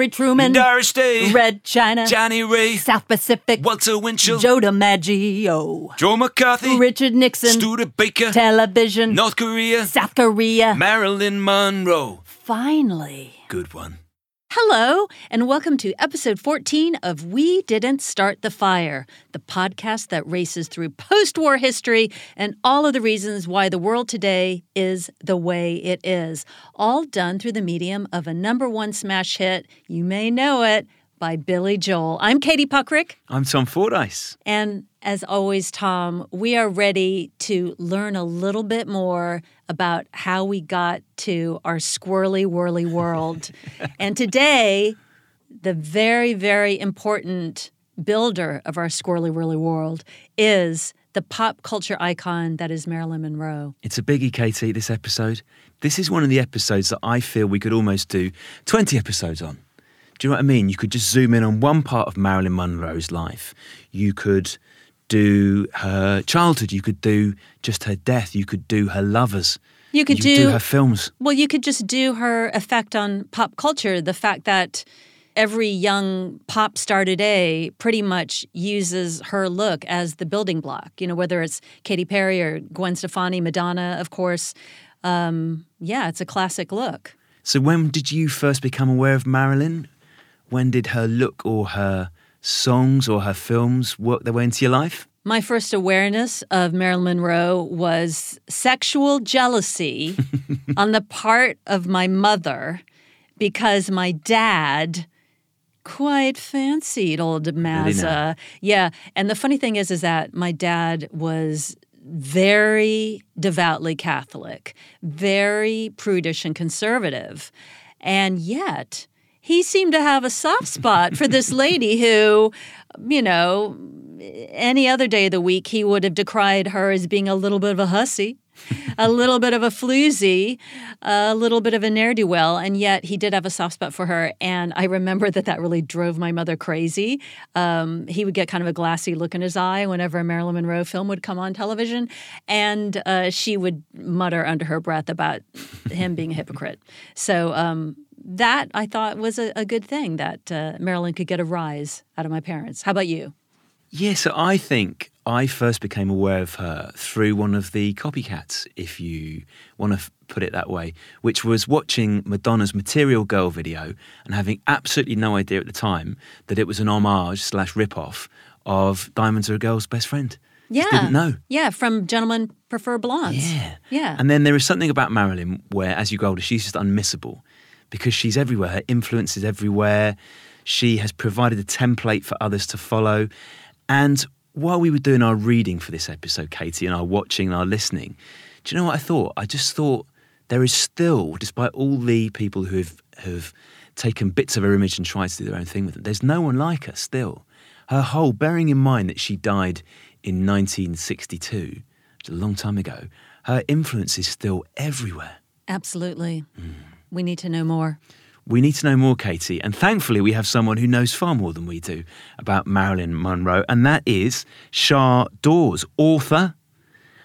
Harry Truman, Doris Day, Red China, Johnnie Ray, South Pacific, Walter Winchell, Joe DiMaggio, Joe McCarthy, Richard Nixon, Studebaker, television, North Korea, South Korea. Marilyn Monroe. Finally. Good one. Hello, and welcome to episode 14 of We Didn't Start the Fire, the podcast that races through post war history and all of the reasons why the world today is the way it is. All done through the medium of a number one smash hit, you may know it, by Billy Joel. I'm Katie Puckrick. I'm Tom Fordyce. And as always, Tom, we are ready to learn a little bit more about how we got to our squirrely whirly world. and today, the very, very important builder of our squirrely whirly world is the pop culture icon that is Marilyn Monroe. It's a biggie, Katie, this episode. This is one of the episodes that I feel we could almost do 20 episodes on. Do you know what I mean? You could just zoom in on one part of Marilyn Monroe's life. You could do her childhood. You could do just her death. You could do her lovers. You could do, do her films. Well, you could just do her effect on pop culture. The fact that every young pop star today pretty much uses her look as the building block. You know, whether it's Katy Perry or Gwen Stefani, Madonna, of course. Um, yeah, it's a classic look. So, when did you first become aware of Marilyn? When did her look or her songs or her films work their way into your life? My first awareness of Marilyn Monroe was sexual jealousy on the part of my mother because my dad quite fancied old Mazza. now? yeah, and the funny thing is is that my dad was very devoutly Catholic, very prudish and conservative. And yet, he seemed to have a soft spot for this lady who, you know, any other day of the week, he would have decried her as being a little bit of a hussy, a little bit of a floozy, a little bit of a ne'er do well. And yet he did have a soft spot for her. And I remember that that really drove my mother crazy. Um, he would get kind of a glassy look in his eye whenever a Marilyn Monroe film would come on television. And uh, she would mutter under her breath about him being a hypocrite. So, um, that I thought was a, a good thing that uh, Marilyn could get a rise out of my parents. How about you? Yeah, so I think I first became aware of her through one of the copycats, if you want to f- put it that way, which was watching Madonna's Material Girl video and having absolutely no idea at the time that it was an homage slash rip-off of Diamonds Are a Girl's Best Friend. Yeah. Just didn't know. Yeah, from Gentlemen Prefer Blondes. Yeah. Yeah. And then there is something about Marilyn where, as you grow older, she's just unmissable because she's everywhere. Her influence is everywhere. She has provided a template for others to follow. And while we were doing our reading for this episode, Katie, and our watching and our listening, do you know what I thought? I just thought there is still, despite all the people who have, have taken bits of her image and tried to do their own thing with it, there's no one like her still. Her whole, bearing in mind that she died in 1962, which is a long time ago, her influence is still everywhere. Absolutely. Hmm. We need to know more. We need to know more, Katie, and thankfully we have someone who knows far more than we do about Marilyn Monroe, and that is Shar Daws, author,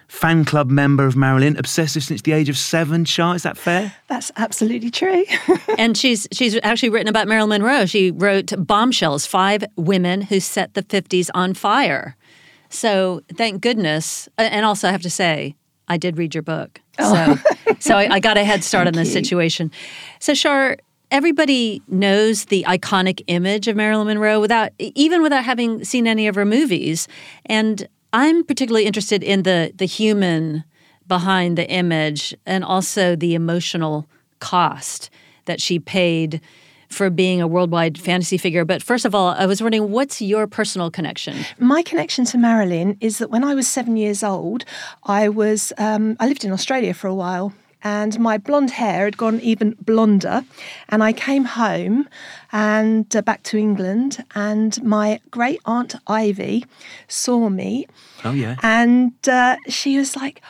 fan club member of Marilyn, obsessive since the age of seven. Shar, is that fair? That's absolutely true. and she's she's actually written about Marilyn Monroe. She wrote Bombshells: Five Women Who Set the '50s on Fire. So thank goodness. And also, I have to say, I did read your book, Oh. so so I, I got a head start on this situation. So Shar, everybody knows the iconic image of Marilyn Monroe without even without having seen any of her movies, and I'm particularly interested in the the human behind the image and also the emotional cost that she paid for being a worldwide fantasy figure. But first of all, I was wondering what's your personal connection? My connection to Marilyn is that when I was seven years old, I was um, I lived in Australia for a while. and my blonde hair had gone even blonder. And I came home and uh, back to England, and my great aunt Ivy saw me, Oh yeah. and uh, she was like,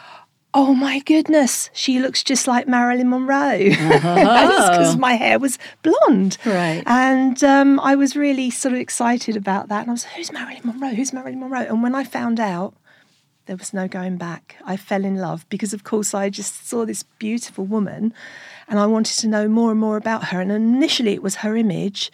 Oh my goodness, she looks just like Marilyn Monroe. Because my hair was blonde. Right. And um, I was really sort of excited about that. And I was, Who's Marilyn Monroe? Who's Marilyn Monroe? And when I found out, there was no going back. I fell in love because, of course, I just saw this beautiful woman and I wanted to know more and more about her. And initially, it was her image.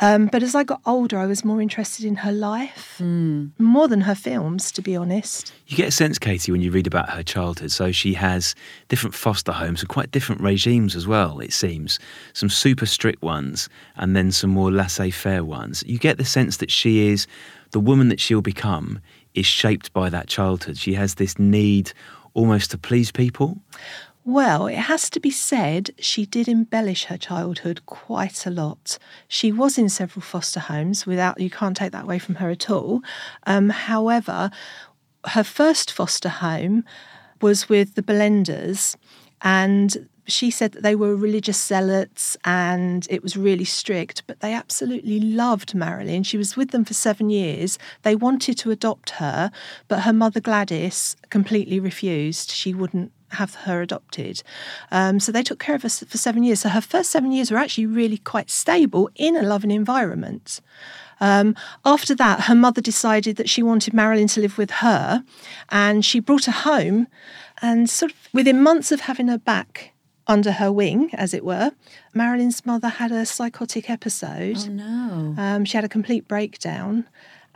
Um, but as I got older, I was more interested in her life, more than her films, to be honest. You get a sense, Katie, when you read about her childhood. So she has different foster homes and quite different regimes as well, it seems. Some super strict ones and then some more laissez faire ones. You get the sense that she is, the woman that she'll become is shaped by that childhood. She has this need almost to please people. Well, it has to be said, she did embellish her childhood quite a lot. She was in several foster homes without, you can't take that away from her at all. Um, however, her first foster home was with the Bolenders, and she said that they were religious zealots and it was really strict, but they absolutely loved Marilyn. She was with them for seven years. They wanted to adopt her, but her mother Gladys completely refused. She wouldn't have her adopted. Um, so they took care of her for seven years. So her first seven years were actually really quite stable in a loving environment. Um, after that, her mother decided that she wanted Marilyn to live with her, and she brought her home. And sort of within months of having her back under her wing, as it were, Marilyn's mother had a psychotic episode. Oh no. Um, she had a complete breakdown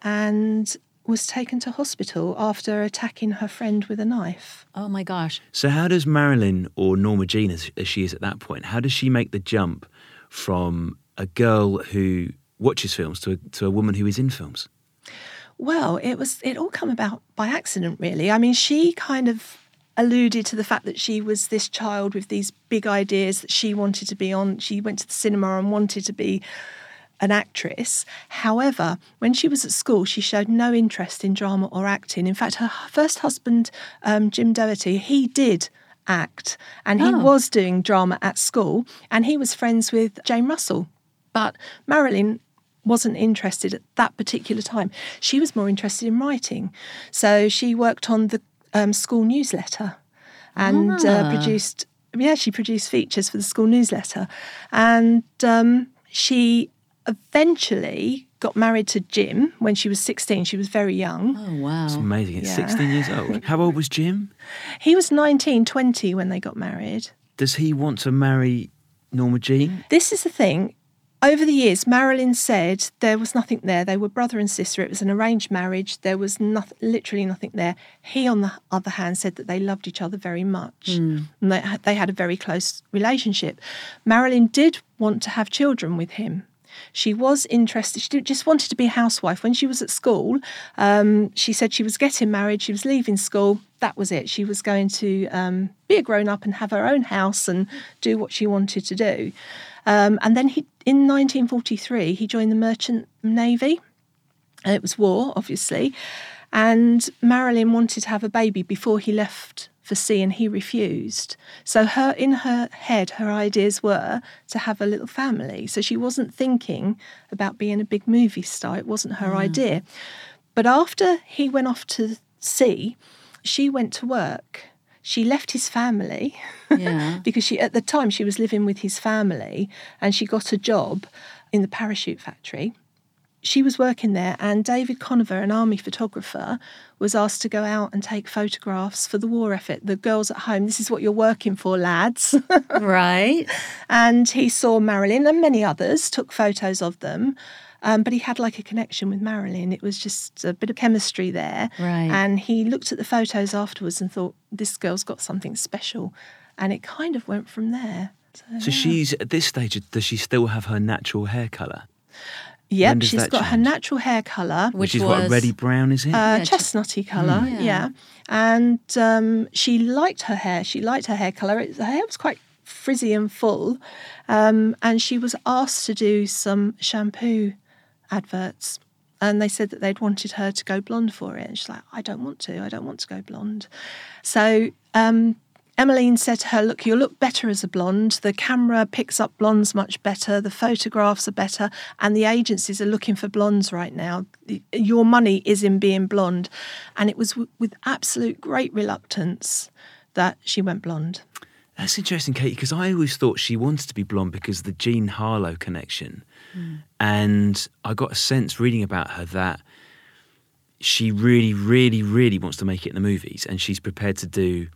and was taken to hospital after attacking her friend with a knife. Oh my gosh. So how does Marilyn or Norma Jean, as, as she is at that point, how does she make the jump from a girl who watches films to a, to a woman who is in films? Well, it was it all come about by accident, really. I mean, she kind of alluded to the fact that she was this child with these big ideas that she wanted to be on. She went to the cinema and wanted to be an actress. However, when she was at school, she showed no interest in drama or acting. In fact, her first husband, um, Jim Dougherty, he did act and he Oh. was doing drama at school and he was friends with Jane Russell. But Marilyn wasn't interested at that particular time. She was more interested in writing. So she worked on the um, school newsletter and uh, Ah. produced, yeah, she produced features for the school newsletter. And um, she eventually got married to Jim when she was 16. She was very young. Oh wow. It's amazing. It's Yeah. 16 years old. How old was Jim? He was 19, 20 when they got married. Does he want to marry Norma Jean? This is the thing. Over the years, Marilyn said there was nothing there. They were brother and sister. It was an arranged marriage. There was nothing, literally nothing there. He, on the other hand, said that they loved each other very much and they, had- they had a very close relationship. Marilyn did want to have children with him. She was interested. She just wanted to be a housewife. When she was at school, um, she said she was getting married. She was leaving school. That was it. She was going to um, be a grown up and have her own house and do what she wanted to do. Um, and then he, in 1943, he joined the Merchant Navy. And it was war, obviously. And Marilyn wanted to have a baby before he left for sea, and he refused. So her, in her head, her ideas were to have a little family. So she wasn't thinking about being a big movie star. It wasn't her idea. But after he went off to sea, she went to work. She left his family Yeah. because she at the time she was living with his family and she got a job in the parachute factory. She was working there and David Conover, an army photographer, was asked to go out and take photographs for the war effort. The girls at home, this is what you're working for, lads. right. and he saw Marilyn and many others, took photos of them. Um, but he had like a connection with Marilyn. It was just a bit of chemistry there. Right. And he looked at the photos afterwards and thought, this girl's got something special. And it kind of went from there. So she's at this stage. Does she still have her natural hair colour, Yep, she's that got her natural hair colour. which, Which is what a was- reddy brown is it? uh, Yeah, chestnutty colour, Yeah. yeah. And um, she liked her hair. She liked her hair colour. It, her hair was quite frizzy and full. Um, and she was asked to do some shampoo adverts. And they said that they'd wanted her to go blonde for it. And she's like, I don't want to. I don't want to go blonde. So um, Emmeline said to her, Look, you'll look better as a blonde. The camera picks up blondes much better. The photographs are better. And the agencies are looking for blondes right now. Your money is in being blonde. And it was w- with absolute great reluctance that she went blonde. That's interesting, Katie, because I always thought she wanted to be blonde because of the Jean Harlow connection. And I got a sense reading about her that she really, really, really wants to make it in the movies and she's prepared to do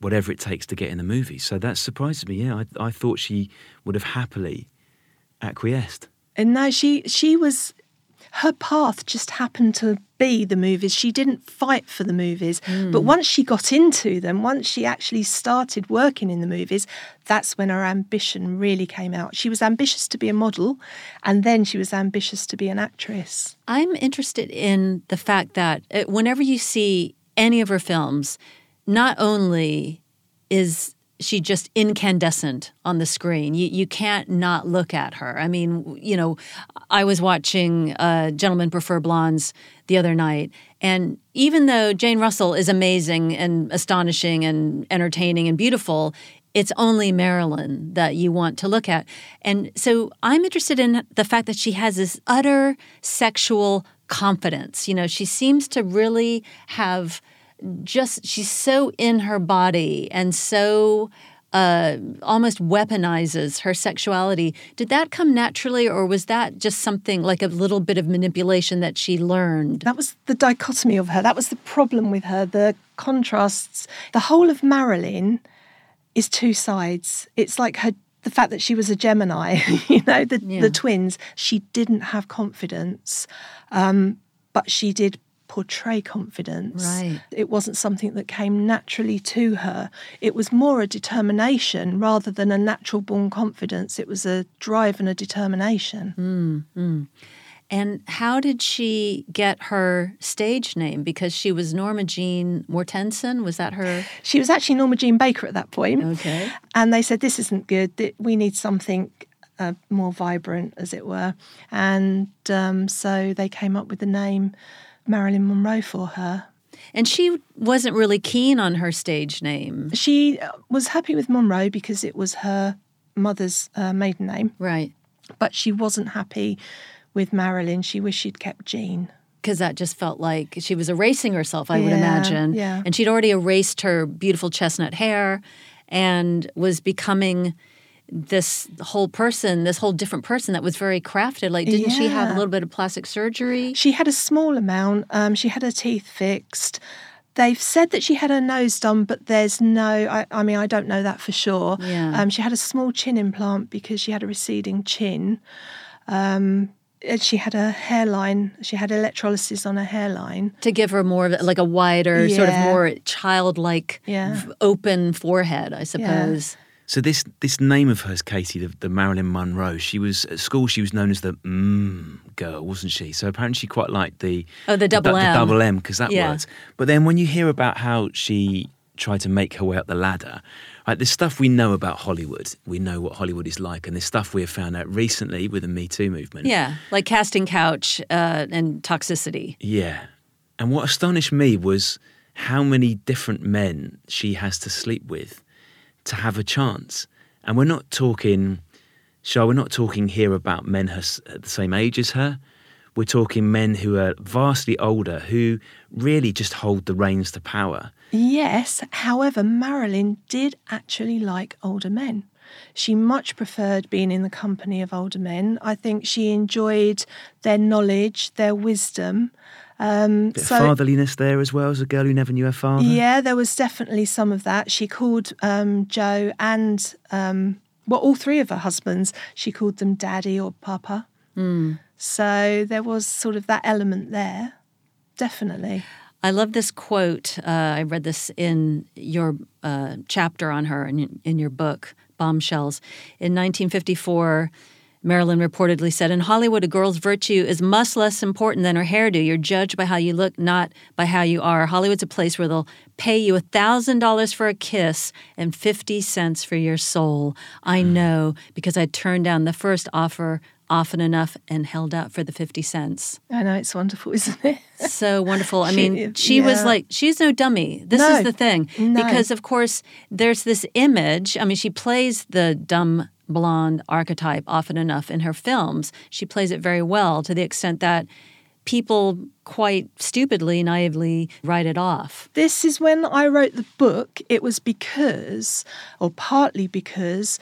whatever it takes to get in the movies. So that surprises me. Yeah, I, I thought she would have happily acquiesced. And now she she was her path just happened to be the movies. She didn't fight for the movies. But once she got into them, once she actually started working in the movies, that's when her ambition really came out. She was ambitious to be a model, and then she was ambitious to be an actress. I'm interested in the fact that uh, whenever you see any of her films, not only is she just incandescent on the screen, you, you can't not look at her. I mean, you know, I was watching uh, Gentlemen Prefer Blondes the other night, and even though Jane Russell is amazing and astonishing and entertaining and beautiful, it's only Marilyn that you want to look at. And so I'm interested in the fact that she has this utter sexual confidence. You know, she seems to really have just, she's so in her body and so uh, almost weaponizes her sexuality. Did that come naturally, or was that just something like a little bit of manipulation that she learned? That was the dichotomy of her. That was the problem with her, the contrasts. The whole of Marilyn is two sides. It's like her the fact that she was a Gemini, you know, the, Yeah. the twins. She didn't have confidence, um, but she did portray confidence. Right. It wasn't something that came naturally to her. It was more a determination rather than a natural born confidence. It was a drive and a determination. And how did she get her stage name? Because she was Norma Jean Mortensen. Was that her? She was actually Norma Jean Baker at that point. Okay. And they said, This isn't good. We need something uh, more vibrant, as it were. And um, so they came up with the name Marilyn Monroe for her. And she wasn't really keen on her stage name. She uh, was happy with Monroe because it was her mother's uh, maiden name, Right. but she wasn't happy with Marilyn. She wished she'd kept Jean. Because that just felt like she was erasing herself, I would imagine. yeah. And she'd already erased her beautiful chestnut hair and was becoming this whole person, this whole different person that was very crafted. Like, didn't she have a little bit of plastic surgery? She had a small amount. Um, she had her teeth fixed. They've said that she had her nose done, but there's no. I, I mean, I don't know that for sure. Yeah. Um, she had a small chin implant because she had a receding chin. Um, and she had a hairline. She had electrolysis on her hairline. to give her more of like a wider, sort of more childlike, Yeah. open forehead, I suppose. So this this name of hers, Katie, the, the Marilyn Monroe. She was at school. She was known as the mm girl, wasn't she? So apparently she quite liked the Oh, the double the, M. double M because that Yeah. worked. But then when you hear about how she tried to make her way up the ladder, right? There's stuff we know about Hollywood. We know what Hollywood is like, and there's stuff we have found out recently with the Me Too movement. Yeah, like casting couch uh, and toxicity. Yeah. And what astonished me was how many different men she has to sleep with to have a chance. And we're not talking, Shar, we're not talking here about men her, at the same age as her. We're talking men who are vastly older, who really just hold the reins to power. Yes, however, Marilyn did actually like older men. She much preferred being in the company of older men. I think she enjoyed their knowledge, their wisdom. Um, Bit of fatherliness there as well as a girl who never knew her father. Yeah, there was definitely some of that. She called um, Joe and, um, well, all three of her husbands, she called them daddy or papa. So there was sort of that element there, definitely. I love this quote. Uh, I read this in your uh, chapter on her in, in your book, Bombshells. In 1954, Marilyn reportedly said, In Hollywood, a girl's virtue is much less important than her hairdo. You're judged by how you look, not by how you are. Hollywood's a place where they'll pay you $1,000 for a kiss and 50 cents for your soul. I hmm. know because I turned down the first offer often enough and held out for the 50 cents. I know it's wonderful, isn't it? So wonderful. I mean, she was yeah. like, she's no dummy. This No. is the thing. No. Because, of course, there's this image. I mean, she plays the dumb blonde archetype often enough in her films. She plays it very well to the extent that people quite stupidly, naively write it off. This is when I wrote the book. It was because, or partly because,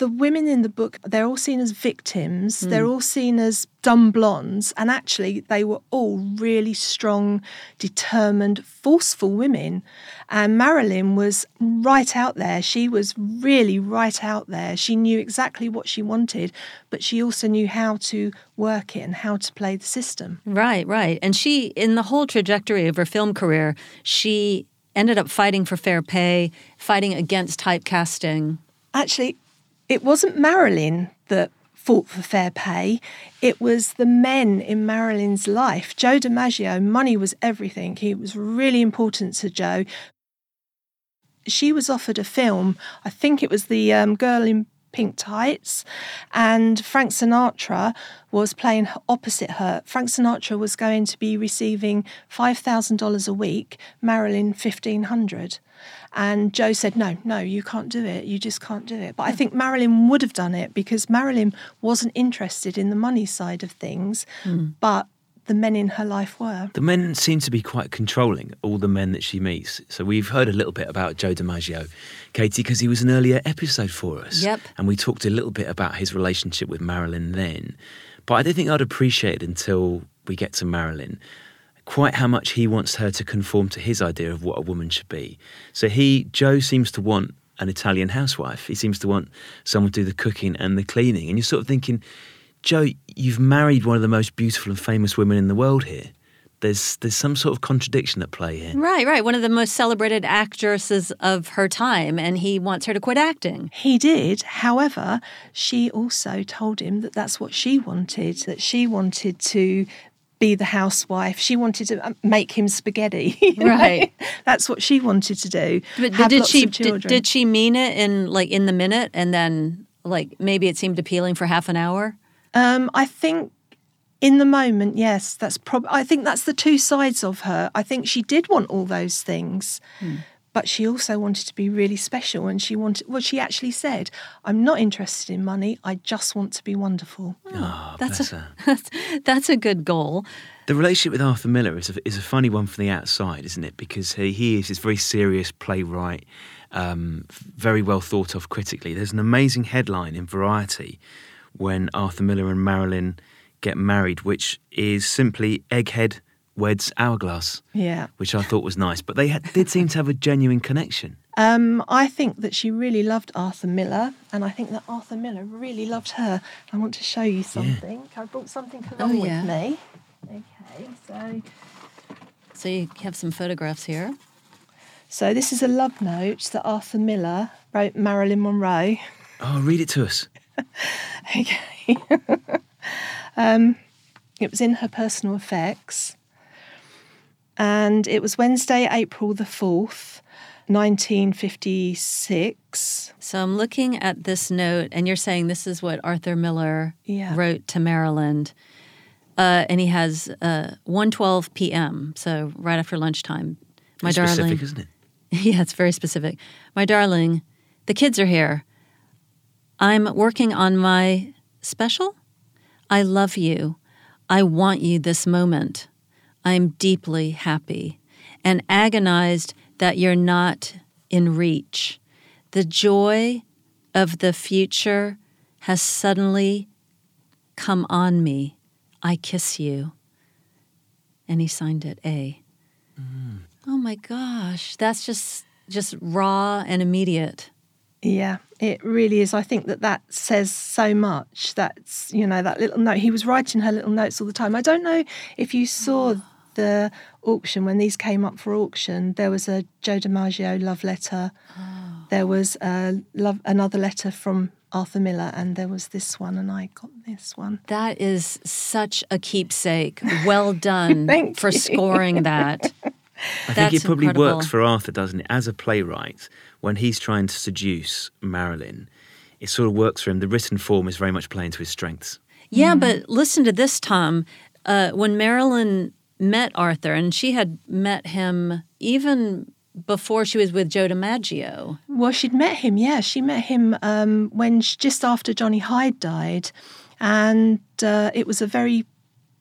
the women in the book, they're all seen as victims. Hmm. They're all seen as dumb blondes. And actually, they were all really strong, determined, forceful women. And Marilyn was right out there. She was really right out there. She knew exactly what she wanted, but she also knew how to work it and how to play the system. Right, right. And she, in the whole trajectory of her film career, she ended up fighting for fair pay, fighting against typecasting. actually, it wasn't Marilyn that fought for fair pay. It was the men in Marilyn's life. Joe DiMaggio, money was everything. He was really important to Joe. She was offered a film. I think it was the um, girl in pink tights, and Frank Sinatra was playing opposite her. Frank Sinatra was going to be receiving five thousand dollars a week. Marilyn fifteen hundred. And Joe said, No, no, you can't do it. You just can't do it. But I hmm. think Marilyn would have done it because Marilyn wasn't interested in the money side of things, hmm. but the men in her life were. The men seem to be quite controlling, all the men that she meets. So we've heard a little bit about Joe DiMaggio, Katie, because he was an earlier episode for us. Yep. And we talked a little bit about his relationship with Marilyn then. But I don't think I'd appreciate it until we get to Marilyn quite how much he wants her to conform to his idea of what a woman should be. So he, Joe, seems to want an Italian housewife. He seems to want someone to do the cooking and the cleaning. And you're sort of thinking, Joe, you've married one of the most beautiful and famous women in the world here. There's there's some sort of contradiction at play here. Right, right. One of the most celebrated actresses of her time, and he wants her to quit acting. He did. However, she also told him that that's what she wanted, that she wanted to be the housewife. She wanted to uh, make him spaghetti. you know? Right. That's what she wanted to do. But did she did, did she mean it in like in the minute, and then like maybe it seemed appealing for half an hour? Um, I think in the moment, yes, that's prob. I think that's the two sides of her. I think she did want all those things, but she also wanted to be really special, and she wanted. Well, she actually said, "I'm not interested in money. I just want to be wonderful." Oh, That's bless a- her. That's that's a good goal. The relationship with Arthur Miller is a, is a funny one from the outside, isn't it? Because he, he is this very serious playwright, um, very well thought of critically. There's an amazing headline in Variety when Arthur Miller and Marilyn get married, which is simply Egghead weds Hourglass, Yeah. which I thought was nice. But they had, did seem to have a genuine connection. Um, I think that she really loved Arthur Miller, and I think that Arthur Miller really loved her. I want to show you something. I brought something along Oh, yeah. with me. Okay, so So you have some photographs here. so this is a love note that Arthur Miller wrote Marilyn Monroe. Oh, read it to us. Okay. um, it was in her personal effects. And it was Wednesday, April the 4th, 1956. So I'm looking at this note, and you're saying this is what Arthur Miller Yeah. wrote to Marilyn. Uh, and he has uh, 1.12 p.m., so right after lunchtime. My It's darling. specific, isn't it? Yeah, it's very specific. My darling, the kids are here. I'm working on my special. I love you. I want you this moment. I'm deeply happy and agonized that you're not in reach. The joy of the future has suddenly come on me. I kiss you. And he signed it A. Mm. Oh my gosh, that's just just raw and immediate. Yeah, it really is. I think that that says so much. That's, you know, that little note. He was writing her little notes all the time. I don't know if you saw oh. The auction when these came up for auction. There was a Joe DiMaggio love letter. There was a love, another letter from Arthur Miller, and there was this one, and I got this one. That is such a keepsake. Well done Thank for scoring that. I think That's it probably incredible. works for Arthur, doesn't it? As a playwright, when he's trying to seduce Marilyn, it sort of works for him. The written form is very much playing to his strengths. Yeah, but listen to this, Tom. Uh, when Marilyn met Arthur, and she had met him even before she was with Joe DiMaggio. Well, she'd met him. Yeah, she met him um, when she, just after Johnny Hyde died, and uh, it was a very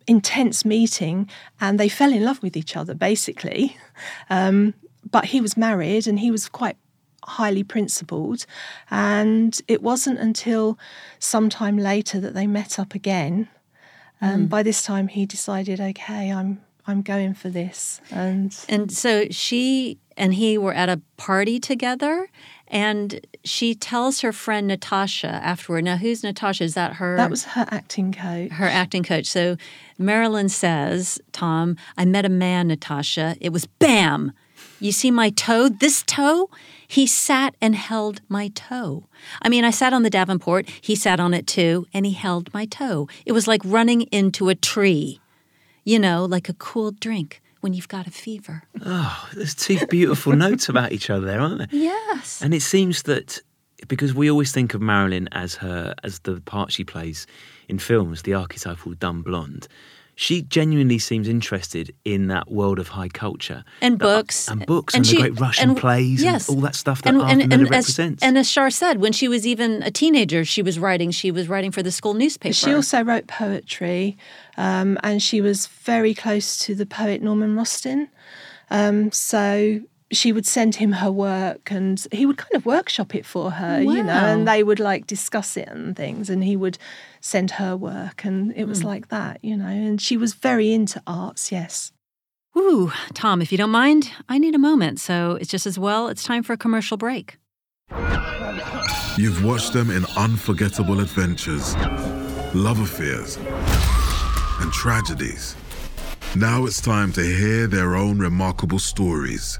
intense meeting, and they fell in love with each other basically. Um, but he was married, and he was quite highly principled, and it wasn't until sometime later that they met up again. Um, By this time, he decided, okay, I'm I'm going for this, and And so she and he were at a party together, and she tells her friend Natasha afterward. Now, who's Natasha? Is that her? that was her acting coach. her acting coach. So Marilyn says, Tom, I met a man, Natasha. It was bam. You see my toe? This toe? He sat and held my toe. I mean, I sat on the Davenport. He sat on it too, and he held my toe. It was like running into a tree, you know, like a cool drink when you've got a fever. Oh, there's two beautiful notes about each other there, aren't there? Yes. And it seems that because we always think of Marilyn as her as the part she plays in films, the archetypal dumb blonde. She genuinely seems interested in that world of high culture and That- books and books and, she- the great Russian and- plays yes. and all that stuff that Arthur Miller as, represents. and as Shar said, when she was even a teenager, she was writing. She was writing for the school newspaper. She also wrote poetry, um, and she was very close to the poet Norman Rosten. Um, so she would send him her work, and he would kind of workshop it for her, you know, and they would like discuss it and things, and he would send her work, and it was hmm. like that, you know. And she was very into arts, yes. Ooh, Tom, if you don't mind, I need a moment. So it's just as well. It's time for a commercial break. You've watched them in unforgettable adventures, love affairs, and tragedies. Now it's time to hear their own remarkable stories.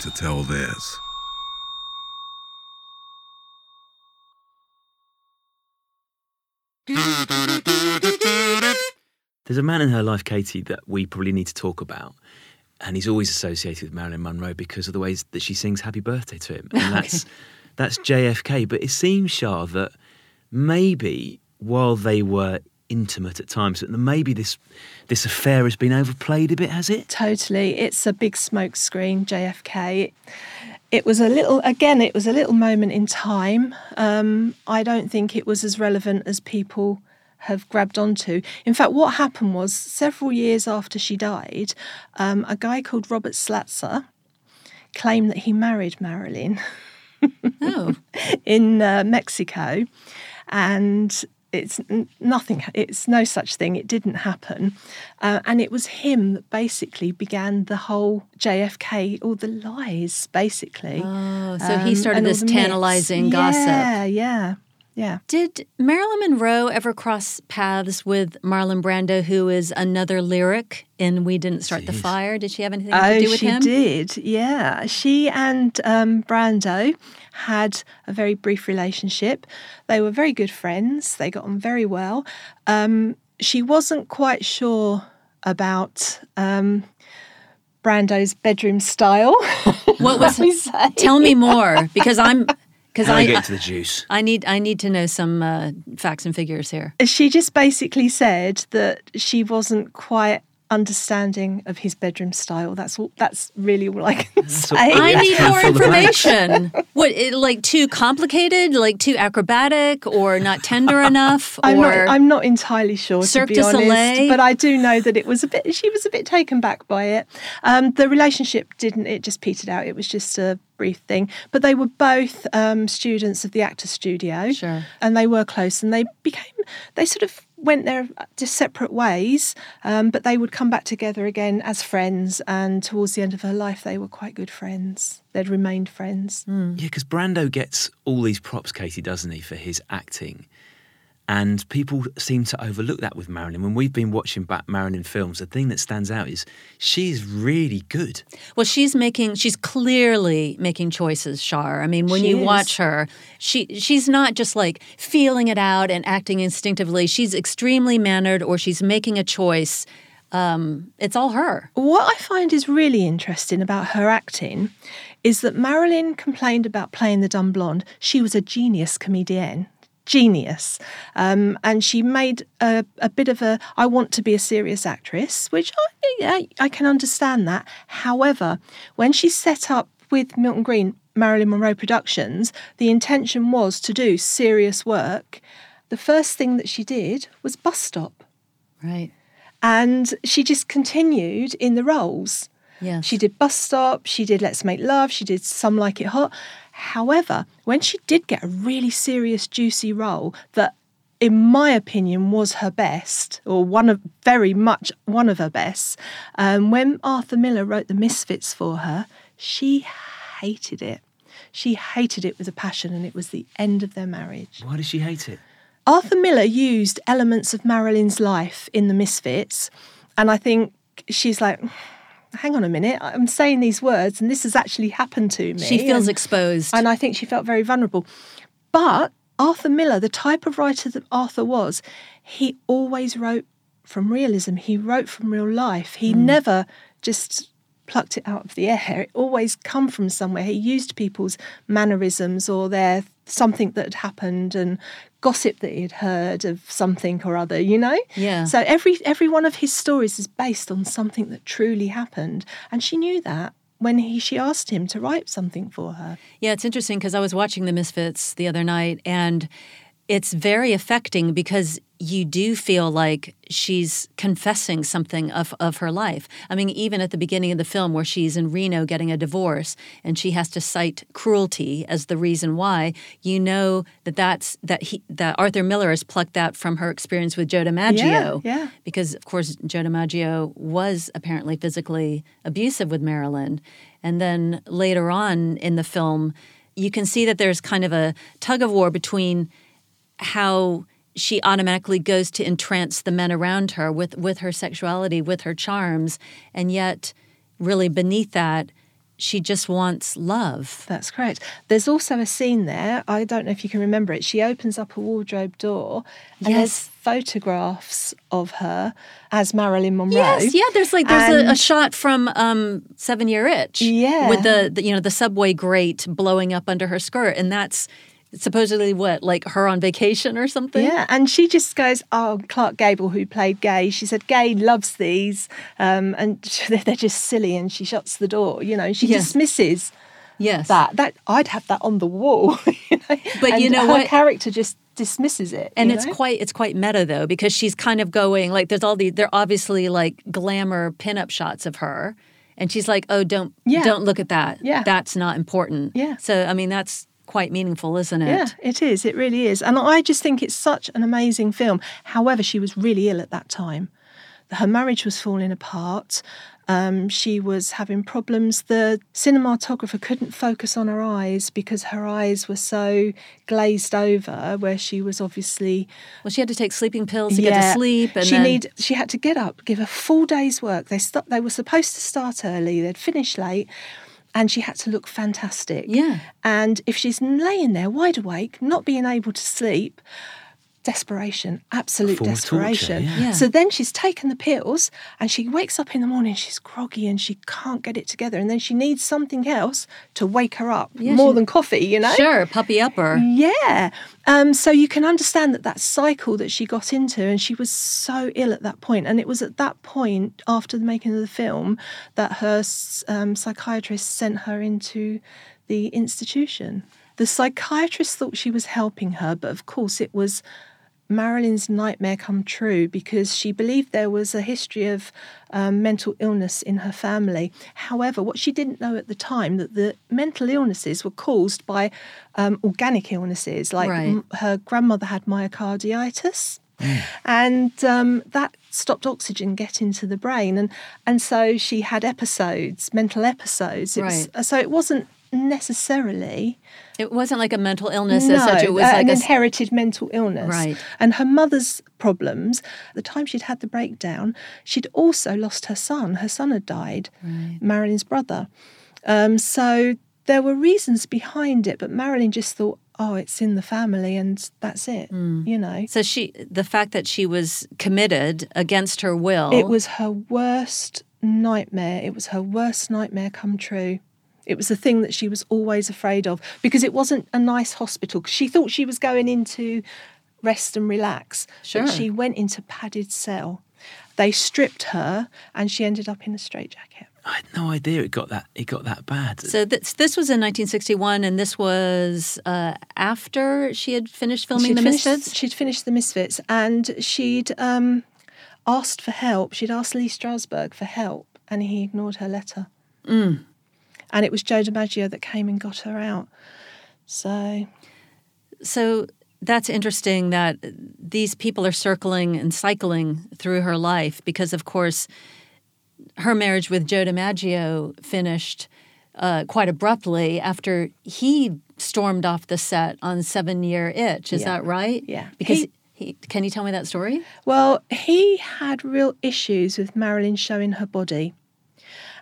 to tell theirs. There's a man in her life, Katie, that we probably need to talk about. And he's always associated with Marilyn Monroe because of the ways that she sings happy birthday to him. And that's that's JFK. But it seems, Shar, that maybe while they were intimate at times, that maybe this this affair has been overplayed a bit, has it? Totally. It's a big smoke screen, JFK. It was a little, again, it was a little moment in time. Um, I don't think it was as relevant as people have grabbed onto. In fact, what happened was several years after she died, um, a guy called Robert Slatzer claimed that he married Marilyn Oh, in uh, Mexico, and it's nothing. It's no such thing. It didn't happen, uh, and it was him that basically began the whole JFK, all the lies, basically. oh so he Um, started this the myths. tantalizing gossip. Yeah, yeah, yeah. Did Marilyn Monroe ever cross paths with Marlon Brando, who is another lyric in We Didn't Start the Fire? Did she have anything to Oh, do with him? she did. Yeah, she and um, Brando had a very brief relationship. They were very good friends. They got on very well. Um, she wasn't quite sure about um, Brando's bedroom style. What was? we. Tell me more, because I'm because I get to the juice. I need I need to know some uh, facts and figures here. she just basically said that she wasn't quite understanding of his bedroom style. That's all. That's really all I can say. I need more for the blanks. information. what, it, like too complicated, like too acrobatic, or not tender enough, I'm not, I'm not entirely sure, Cirque to be du honest, Soleil? but I do know that it was a bit. She was a bit taken back by it. Um, the relationship didn't. It just petered out. It was just a brief thing. But they were both um, students of the Actors Studio, Sure. and they were close, and they became. They sort of went their just separate ways, um, but they would come back together again as friends. And towards the end of her life, they were quite good friends. They'd remained friends. Yeah, because Brando gets all these props, Katie, doesn't he, for his acting. And people seem to overlook that with Marilyn. When we've been watching back Marilyn films, the thing that stands out is she's really good. Well, she's making she's clearly making choices, Shar. I mean, when She you is. watch her, she she's not just like feeling it out and acting instinctively. She's extremely mannered or she's making a choice. Um, it's all her. What I find is really interesting about her acting is that Marilyn complained about playing the dumb blonde. She was a genius comedienne. Genius. Um, and she made a, a bit of a, I want to be a serious actress, which I, yeah, I can understand that. However, when she set up with Milton Greene, Marilyn Monroe Productions, the intention was to do serious work. The first thing that she did was Bus Stop. Right. And she just continued in the roles. Yes. She did Bus Stop, she did Let's Make Love, she did Some Like It Hot. However, when she did get a really serious, juicy role that, in my opinion, was her best, or one of very much one of her best, um, when Arthur Miller wrote The Misfits for her, she hated it. She hated it with a passion, and it was the end of their marriage. Why does she hate it? Arthur Miller used elements of Marilyn's life in The Misfits, and I think she's like, hang on a minute, I'm saying these words, and this has actually happened to me. She feels and, exposed. and I think she felt very vulnerable. But Arthur Miller, the type of writer that Arthur was, he always wrote from realism. He wrote from real life. He mm. never just plucked it out of the air. It always come from somewhere. He used people's mannerisms or their something that had happened and gossip that he'd heard of something or other, you know? Yeah. So every every one of his stories is based on something that truly happened. And she knew that when he she asked him to write something for her. Yeah, it's interesting because I was watching The Misfits the other night, and it's very affecting because you do feel like she's confessing something of, of her life. I mean, even at the beginning of the film, where she's in Reno getting a divorce and she has to cite cruelty as the reason why, you know that that's that he that Arthur Miller has plucked that from her experience with Joe DiMaggio. Yeah, yeah. Because of course Joe DiMaggio was apparently physically abusive with Marilyn, and then later on in the film, you can see that there's kind of a tug of war between how she automatically goes to entrance the men around her with, with her sexuality, with her charms, and yet, really beneath that, she just wants love. That's correct. There's also a scene there. I don't know if you can remember it. She opens up a wardrobe door, and there's Yes. photographs of her as Marilyn Monroe. Yes, yeah. There's like there's a, a shot from um, Seven Year Itch, Yeah. with the, the you know the subway grate blowing up under her skirt, and that's supposedly what like her on vacation or something. Yeah, and she just goes, "Oh, Clark Gable, who played Gay." She said, "Gay loves these, um, and they're just silly." And she shuts the door. You know, she Yeah. dismisses Yes. that. That I'd have that on the wall. You know? But you know her what? character just dismisses it, and it's know? quite it's quite meta though because she's kind of going like there's all the they're obviously like glamour pinup shots of her and she's like oh don't Yeah. don't look at that Yeah. that's not important Yeah. so I mean that's quite meaningful isn't it Yeah, it is. It really is. And I just think it's such an amazing film. However, she was really ill at that time. Her marriage was falling apart. Um, she was having problems. The cinematographer couldn't focus on her eyes because her eyes were so glazed over, where she was obviously well she had to take sleeping pills to get to sleep and she then need she had to get up, give a full day's work. They st- they were supposed to start early. They'd finish late, and she had to look fantastic. Yeah. And if she's laying there wide awake, not being able to sleep, desperation, absolute form of torture, desperation. yeah. Yeah. So then she's taken the pills and she wakes up in the morning, she's groggy and she can't get it together. And then she needs something else to wake her up, Yeah, more she- than coffee, you know? sure puppy upper Yeah. Um, so you can understand that that cycle that she got into, and she was so ill at that point. And it was at that point, after the making of the film, that her um, psychiatrist sent her into the institution. The psychiatrist thought she was helping her, but of course it was Marilyn's nightmare come true because she believed there was a history of um, mental illness in her family. However, what she didn't know at the time that the mental illnesses were caused by um, organic illnesses, like Right. m- her grandmother had myocarditis. And um, that stopped oxygen getting to the brain, and and so she had episodes, mental episodes. It was- so it wasn't necessarily It wasn't like a mental illness as such. It was uh, like an a inherited mental illness. Right. And her mother's problems, at the time she'd had the breakdown, she'd also lost her son. Her son had died, Marilyn's brother. Um, so there were reasons behind it, but Marilyn just thought, oh, it's in the family and that's it, Hmm. you know. So she, the fact that she was committed against her will. It was her worst nightmare. It was her worst nightmare come true. It was the thing that she was always afraid of because it wasn't a nice hospital. She thought she was going into rest and relax. Sure. But she went into padded cell. They stripped her and she ended up in a straitjacket. I had no idea it got that it got that bad. So this, this was in 1961, and this was uh, after she had finished filming She'd The finished, Misfits. She'd finished The Misfits and she'd um, asked for help. She'd asked Lee Strasberg for help and he ignored her letter. Mm. And it was Joe DiMaggio that came and got her out. So So that's interesting that these people are circling and cycling through her life because, of course, her marriage with Joe DiMaggio finished uh, quite abruptly after he stormed off the set on Seven Year Itch. Is Yeah. that right? Yeah. Because He- he, can you tell me that story? Well, he had real issues with Marilyn showing her body.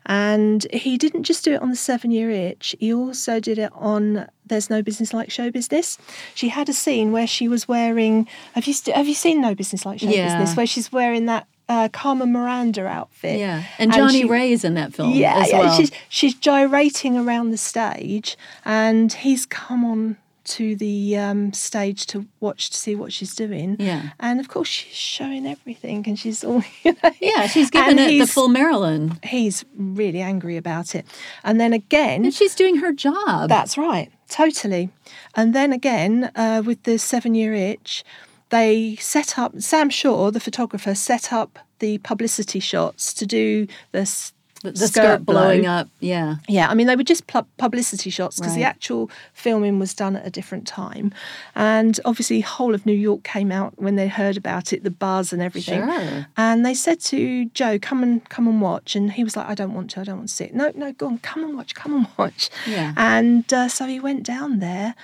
And he didn't just do it on the seven year itch, he also did it on There's No Business Like Show Business. She had a scene where she was wearing, have you, st- have you seen No Business Like Show Yeah. Business? Where she's wearing that uh, Carmen Miranda outfit. Yeah, and Johnnie she- Ray is in that film Yeah, yeah. She's, she's gyrating around the stage, and he's come on to the um, stage to watch to see what she's doing. Yeah. and of course she's showing everything, and she's all you know. yeah, she's giving it the full Marilyn, He's really angry about it, and then again, and she's doing her job. that's right, totally. And then again, uh, with the seven year itch, they set up, Sam Shaw, the photographer, set up the publicity shots to do the, s- the, the skirt, blow. blowing up. Yeah. Yeah, I mean, they were just pu- publicity shots because the actual filming was done at a different time. And obviously, whole of New York came out when they heard about it, the buzz and everything. Sure. And they said to Joe, "Come and come and watch." And he was like, "I don't want to. I don't want to see it." No, no, go on, come and watch. Come and watch. Yeah. And uh, so he went down there,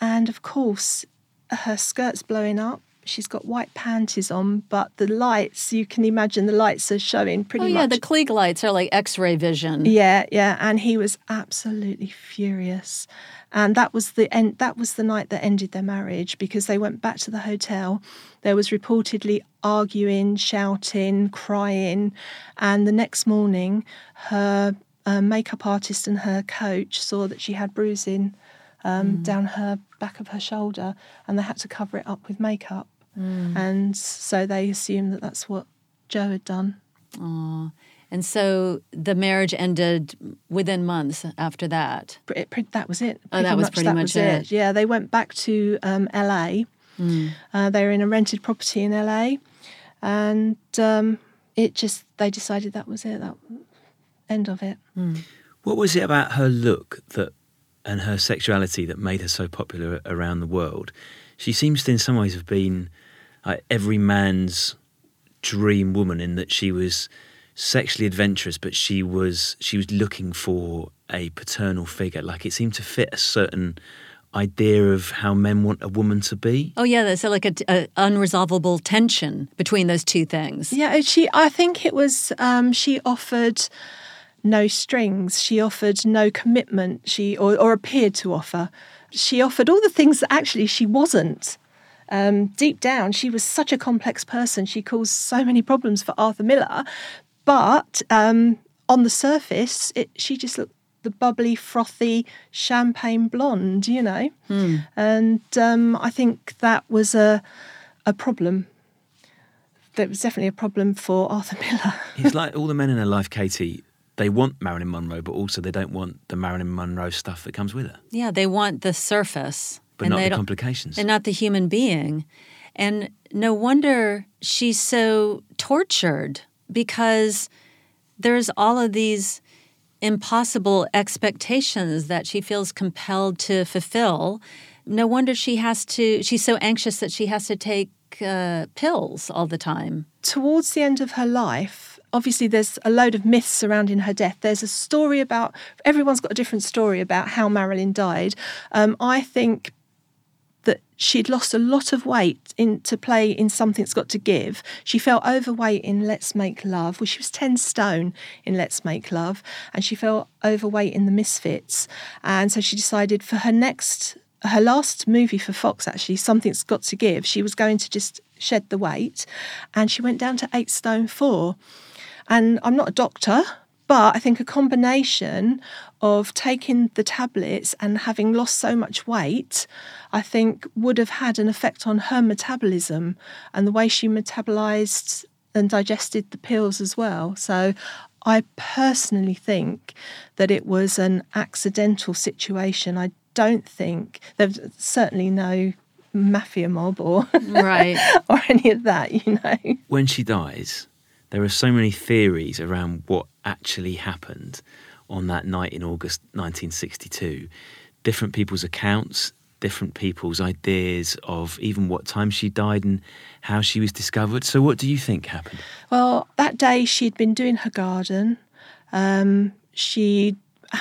and of course, her skirt's blowing up. She's got white panties on, but the lights, you can imagine the lights are showing pretty Oh yeah, much the Klieg lights are like X-ray vision. yeah, yeah, and he was absolutely furious. And that was the end that was the night that ended their marriage because they went back to the hotel. There was reportedly arguing, shouting, crying, and the next morning her uh, makeup artist and her coach saw that she had bruising um, down her back of her shoulder and they had to cover it up with makeup. And so they assumed that that's what Joe had done. And so the marriage ended within months after that. Pre- pre- that was it. Oh, that was pretty much it. Yeah, they went back to um, LA. Hmm. Uh, they were in a rented property in LA, and um, it just they decided that was it. That end of it. What was it about her look that and her sexuality that made her so popular around the world? She seems to, in some ways, have been like every man's dream woman in that she was sexually adventurous, but she was she was looking for a paternal figure. Like it seemed to fit a certain idea of how men want a woman to be. Oh yeah, there's like an a unresolvable tension between those two things. Yeah, she. I think it was. Um, she offered no strings. She offered no commitment. She or, or appeared to offer. She offered all the things that actually she wasn't. Um, deep down, she was such a complex person. She caused so many problems for Arthur Miller, but um, on the surface, it, she just looked the bubbly, frothy, champagne blonde, you know. And um, I think that was a a problem that was definitely a problem for Arthur Miller. It's like all the men in her life, Katie. They want Marilyn Monroe, but also they don't want the Marilyn Monroe stuff that comes with her, Yeah, they want the surface, but and not the complications. and not the human being. And no wonder she's so tortured because there's all of these impossible expectations that she feels compelled to fulfill. No wonder she has to, she's so anxious that she has to take uh, pills all the time. Towards the end of her life, obviously there's a load of myths surrounding her death. There's a story about everyone's got a different story about how Marilyn died. Um, I think that she'd lost a lot of weight in to play in something's got to give. She felt overweight in Let's Make Love. Well, she was ten stone in Let's Make Love, and she felt overweight in The Misfits. And so she decided for her next, her last movie for Fox, actually, something's got to give. She was going to just shed the weight, and she went down to eight stone four. And I'm not a doctor, but I think a combination of taking the tablets and having lost so much weight, I think would have had an effect on her metabolism and the way she metabolized and digested the pills as well. So I personally think that it was an accidental situation. I don't think there's certainly no mafia mob or Right. or any of that, you know. when she dies, there are so many theories around what actually happened on that night in August 1962. Different people's accounts, different people's ideas of even what time she died and how she was discovered. So, what do you think happened? Well, that day she'd been doing her garden. Um, she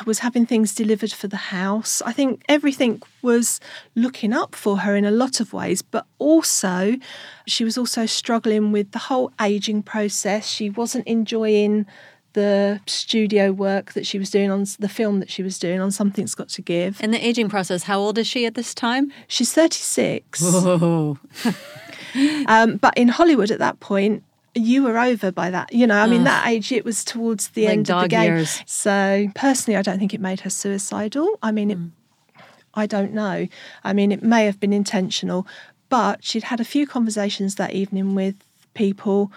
was having things delivered for the house. I think everything was looking up for her in a lot of ways, but also she was also struggling with the whole aging process. She wasn't enjoying the studio work that she was doing on the film that she was doing on Something's Got to Give. And the aging process, how old is she at this time? She's 36. Oh. Um, but in Hollywood at that point, you were over by that. You know, I mean, that age, it was towards the Like end of the game. years. So personally, I don't think it made her suicidal. I mean, it, I don't know. I mean, it may have been intentional, but she'd had a few conversations that evening with people,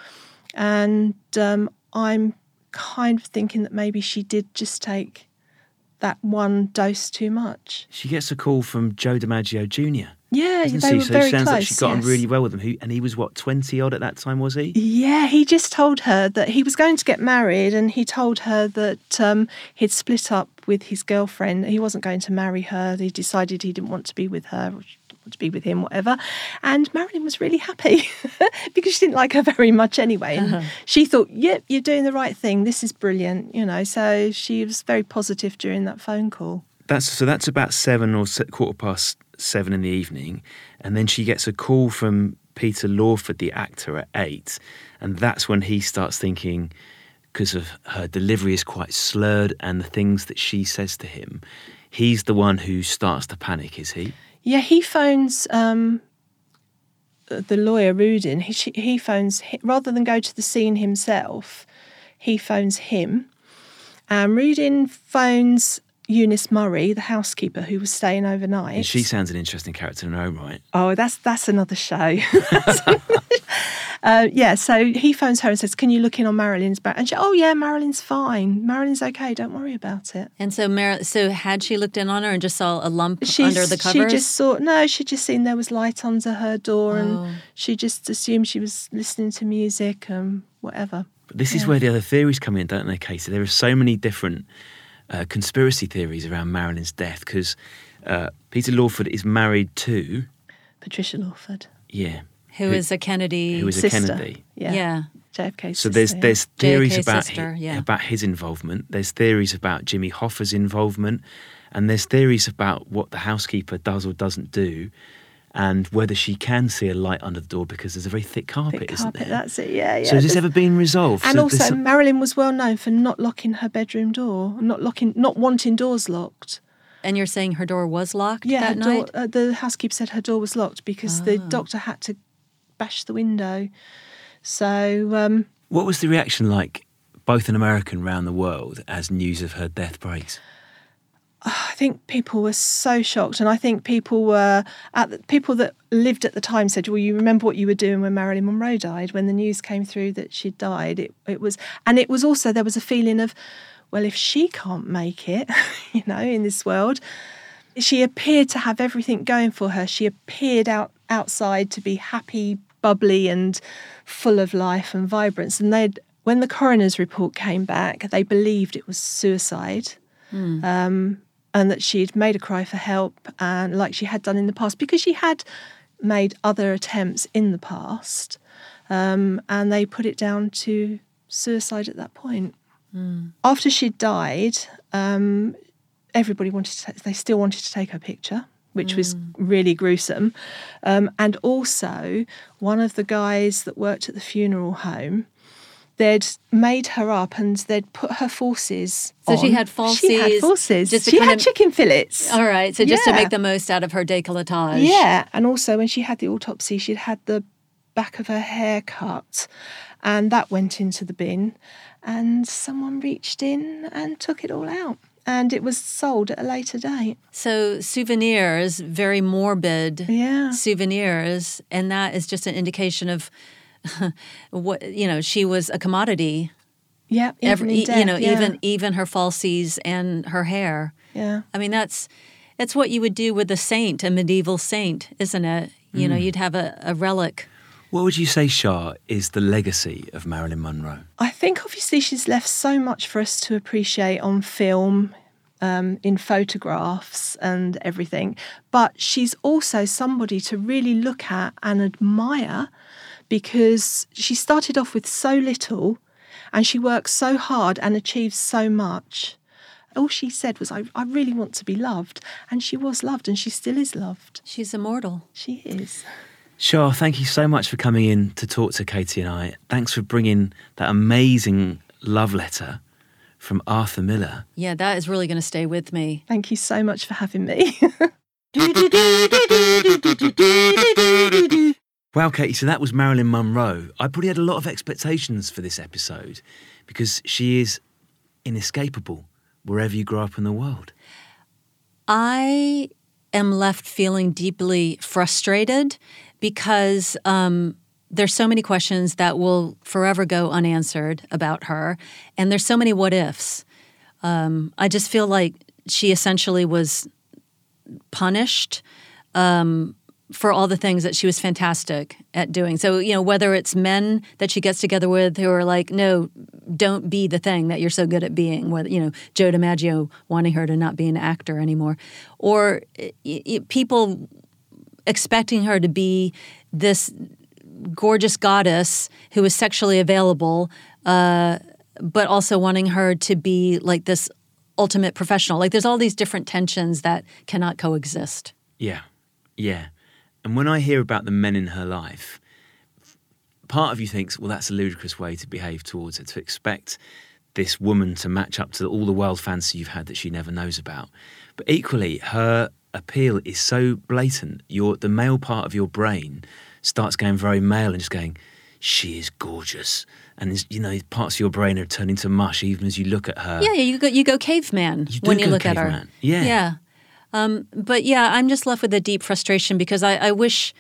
and um, I'm kind of thinking that maybe she did just take that one dose too much. She gets a call from Joe DiMaggio Jr. Yeah, Doesn't they she? were so very it sounds close. like she got on really well with him. Who, and he was what, 20 odd at that time, was he? Yeah, he just told her that he was going to get married, and he told her that um, he'd split up with his girlfriend. He wasn't going to marry her. He decided he didn't want to be with her, want to be with him, whatever. And Marilyn was really happy because she didn't like her very much anyway. And she thought, "Yep, you're doing the right thing. This is brilliant," you know. So she was very positive during that phone call. That's so. That's about seven or quarter past seven in the evening, and then she gets a call from Peter Lawford, the actor, at eight, and that's when he starts thinking, because of her delivery is quite slurred and the things that she says to him, he's the one who starts to panic. Is he? Yeah, he phones um, the lawyer Rudin. He she- he phones rather than go to the scene himself. He phones him. Um, Rudin phones Eunice Murray, the housekeeper who was staying overnight. And she sounds an interesting character in her own right. Oh, that's that's another show. uh, yeah, so he phones her and says, "Can you look in on Marilyn's back?" And she, "Oh yeah, Marilyn's fine. Marilyn's okay. Don't worry about it." And so, Mar- so had she looked in on her and just saw a lump She's, under the covers? She just saw no. She just seen there was light under her door, Oh. and she just assumed she was listening to music and whatever. But this is where the other theories come in, don't they, Katie? There are so many different uh, conspiracy theories around Marilyn's death because uh, Peter Lawford is married to, Patricia Lawford, yeah, who is a Kennedy? Who is was a. Kennedy. Yeah, yeah. JFK. So there's sister, yeah. there's theories JFK about sister, hi- yeah. about his involvement. There's theories about Jimmy Hoffa's involvement, and there's theories about what the housekeeper does or doesn't do, and whether she can see a light under the door because there's a very thick carpet, Thick isn't carpet. there? That's it. Yeah, yeah. so has this ever been resolved? and So also, there's some- Marilyn was well known for not locking her bedroom door, not locking, not wanting doors locked. And you're saying her door was locked Yeah, that her door, night? uh, the housekeeper said her door was locked because the Ah. doctor had to bash the window. So um, what was the reaction like, both in America and around the world, as news of her death breaks? I think people were so shocked, and I think people were at the, people that lived at the time said, "Well, you remember what you were doing when Marilyn Monroe died, when the news came through that she died." It, it was, and it was also there was a feeling of, well, if she can't make it, you know, in this world, she appeared to have everything going for her. She appeared out outside to be happy, bubbly, and full of life and vibrance. And they, when the coroner's report came back, they believed it was suicide um, and that she'd made a cry for help, and like she had done in the past, because she had made other attempts in the past, um, and they put it down to suicide at that point. After she'd died, um, everybody wanted to, they still wanted to take her picture, which was really gruesome. Um, and also, one of the guys that worked at the funeral home, they'd made her up and they'd put her forces. So she on. had She had falsies, forces. just she had of- chicken fillets. All right. So just to make the most out of her décolletage. Yeah, and also when she had the autopsy, she'd had the back of her hair cut, and that went into the bin, and someone reached in and took it all out, and it was sold at a later date. So souvenirs, very morbid Yeah. souvenirs, and that is just an indication of what you know. She was a commodity. Yeah, even Every, in you know, yeah. even even her falsies and her hair. yeah. I mean, that's that's what you would do with a saint, a medieval saint, isn't it? You Mm. know, you'd have a, a relic. What would you say, Shar, is the legacy of Marilyn Monroe? I think obviously she's left so much for us to appreciate on film, um, in photographs and everything. But she's also somebody to really look at and admire because she started off with so little and she worked so hard and achieved so much. All she said was, I, I really want to be loved. And she was loved and she still is loved. She's immortal. She is. Shar, thank you so much for coming in to talk to Katie and I. Thanks for bringing that amazing love letter from Arthur Miller. Yeah, that is really going to stay with me. Thank you so much for having me. Wow, Katie, so that was Marilyn Monroe. I probably had a lot of expectations for this episode because she is inescapable wherever you grow up in the world. I am left feeling deeply frustrated because um, there's so many questions that will forever go unanswered about her, and there's so many what ifs. Um, I just feel like she essentially was punished um, for all the things that she was fantastic at doing. So, you know, whether it's men that she gets together with who are like, no, don't be the thing that you're so good at being, whether, you know, Joe DiMaggio wanting her to not be an actor anymore, or people expecting her to be this gorgeous goddess who is sexually available, uh, but also wanting her to be like this ultimate professional. Like there's all these different tensions that cannot coexist. Yeah, yeah. And when I hear about the men in her life, part of you thinks, well, that's a ludicrous way to behave towards her, to expect this woman to match up to all the wild fantasy you've had that she never knows about. But equally, her appeal is so blatant. Your the male part of your brain starts going very male and just going, she is gorgeous. And you know, parts of your brain are turning to mush even as you look at her. Yeah, yeah, you go you go caveman You when you look at her. Yeah. yeah. Um, but yeah, I'm just left with a deep frustration because I, I wish,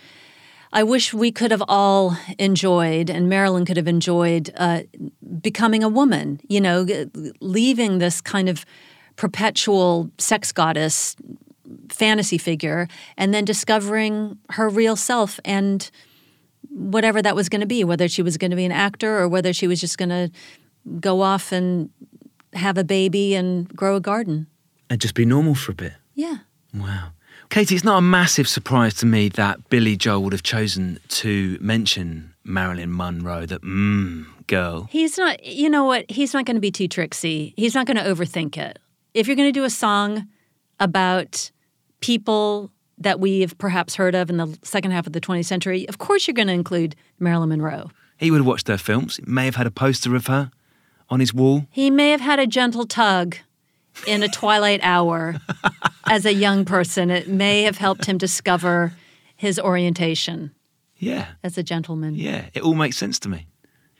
I wish we could have all enjoyed, and Marilyn could have enjoyed uh, becoming a woman. You know, g- leaving this kind of perpetual sex goddess fantasy figure, and then discovering her real self and whatever that was going to be, whether she was going to be an actor or whether she was just going to go off and have a baby and grow a garden. And just be normal for a bit. Yeah. Wow. Katie, it's not a massive surprise to me that Billy Joel would have chosen to mention Marilyn Monroe, that mmm girl. He's not, you know what? He's not going to be too tricksy. He's not going to overthink it. If you're going to do a song about people that we've perhaps heard of in the second half of the 20th century, of course you're going to include Marilyn Monroe. He would have watched her films, may have had a poster of her on his wall. He may have had a gentle tug in a twilight hour as a young person. It may have helped him discover his orientation Yeah, as a gentleman. yeah, it all makes sense to me.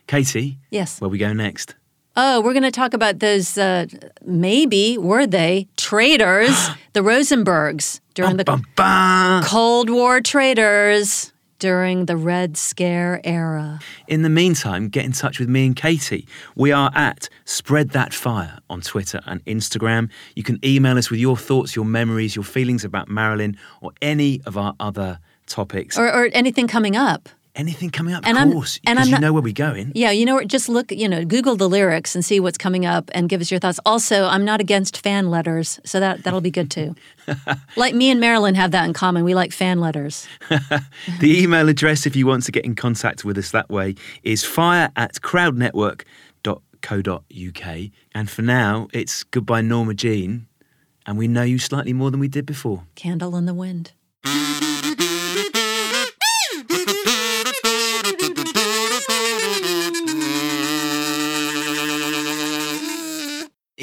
Katie, Yes. where we go next? Oh, we're going to talk about those, uh, maybe, were they, traitors, the Rosenbergs during the Bum, bum. Cold War traitors during the Red Scare era. In the meantime, get in touch with me and Katie. We are at Spread That Fire on Twitter and Instagram. You can email us with your thoughts, your memories, your feelings about Marilyn, or any of our other topics. Or, or anything coming up. Anything coming up? And of I'm- course, and because I'm you know where we're going. Yeah, you know, just look, you know, Google the lyrics and see what's coming up and give us your thoughts. Also, I'm not against fan letters, so that, that'll be good too. like me and Marilyn have that in common. We like fan letters. The email address, if you want to get in contact with us that way, is fire at crowdnetwork.co.uk. And for now, it's goodbye, Norma Jean. And we know you slightly more than we did before. Candle in the wind.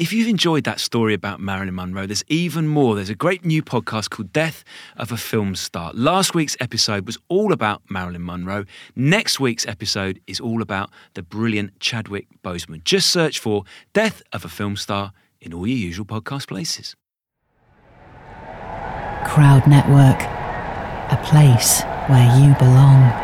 If you've enjoyed that story about Marilyn Monroe, there's even more. There's a great new podcast called Death of a Film Star. Last week's episode was all about Marilyn Monroe. Next week's episode is all about the brilliant Chadwick Boseman. Just search for Death of a Film Star in all your usual podcast places. Crowd Network, a place where you belong.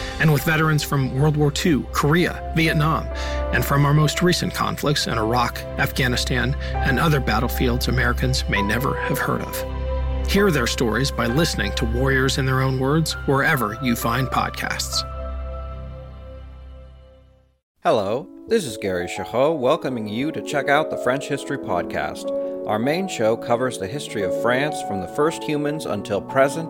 and with veterans from World War II, Korea, Vietnam, and from our most recent conflicts in Iraq, Afghanistan, and other battlefields Americans may never have heard of. Hear their stories by listening to Warriors in Their Own Words wherever you find podcasts. Hello, this is Gary Girod welcoming you to check out the French History Podcast. Our main show covers the history of France from the first humans until present.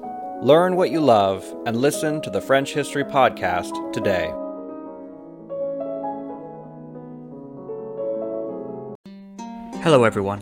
Learn what you love and listen to the French History Podcast today. Hello, everyone.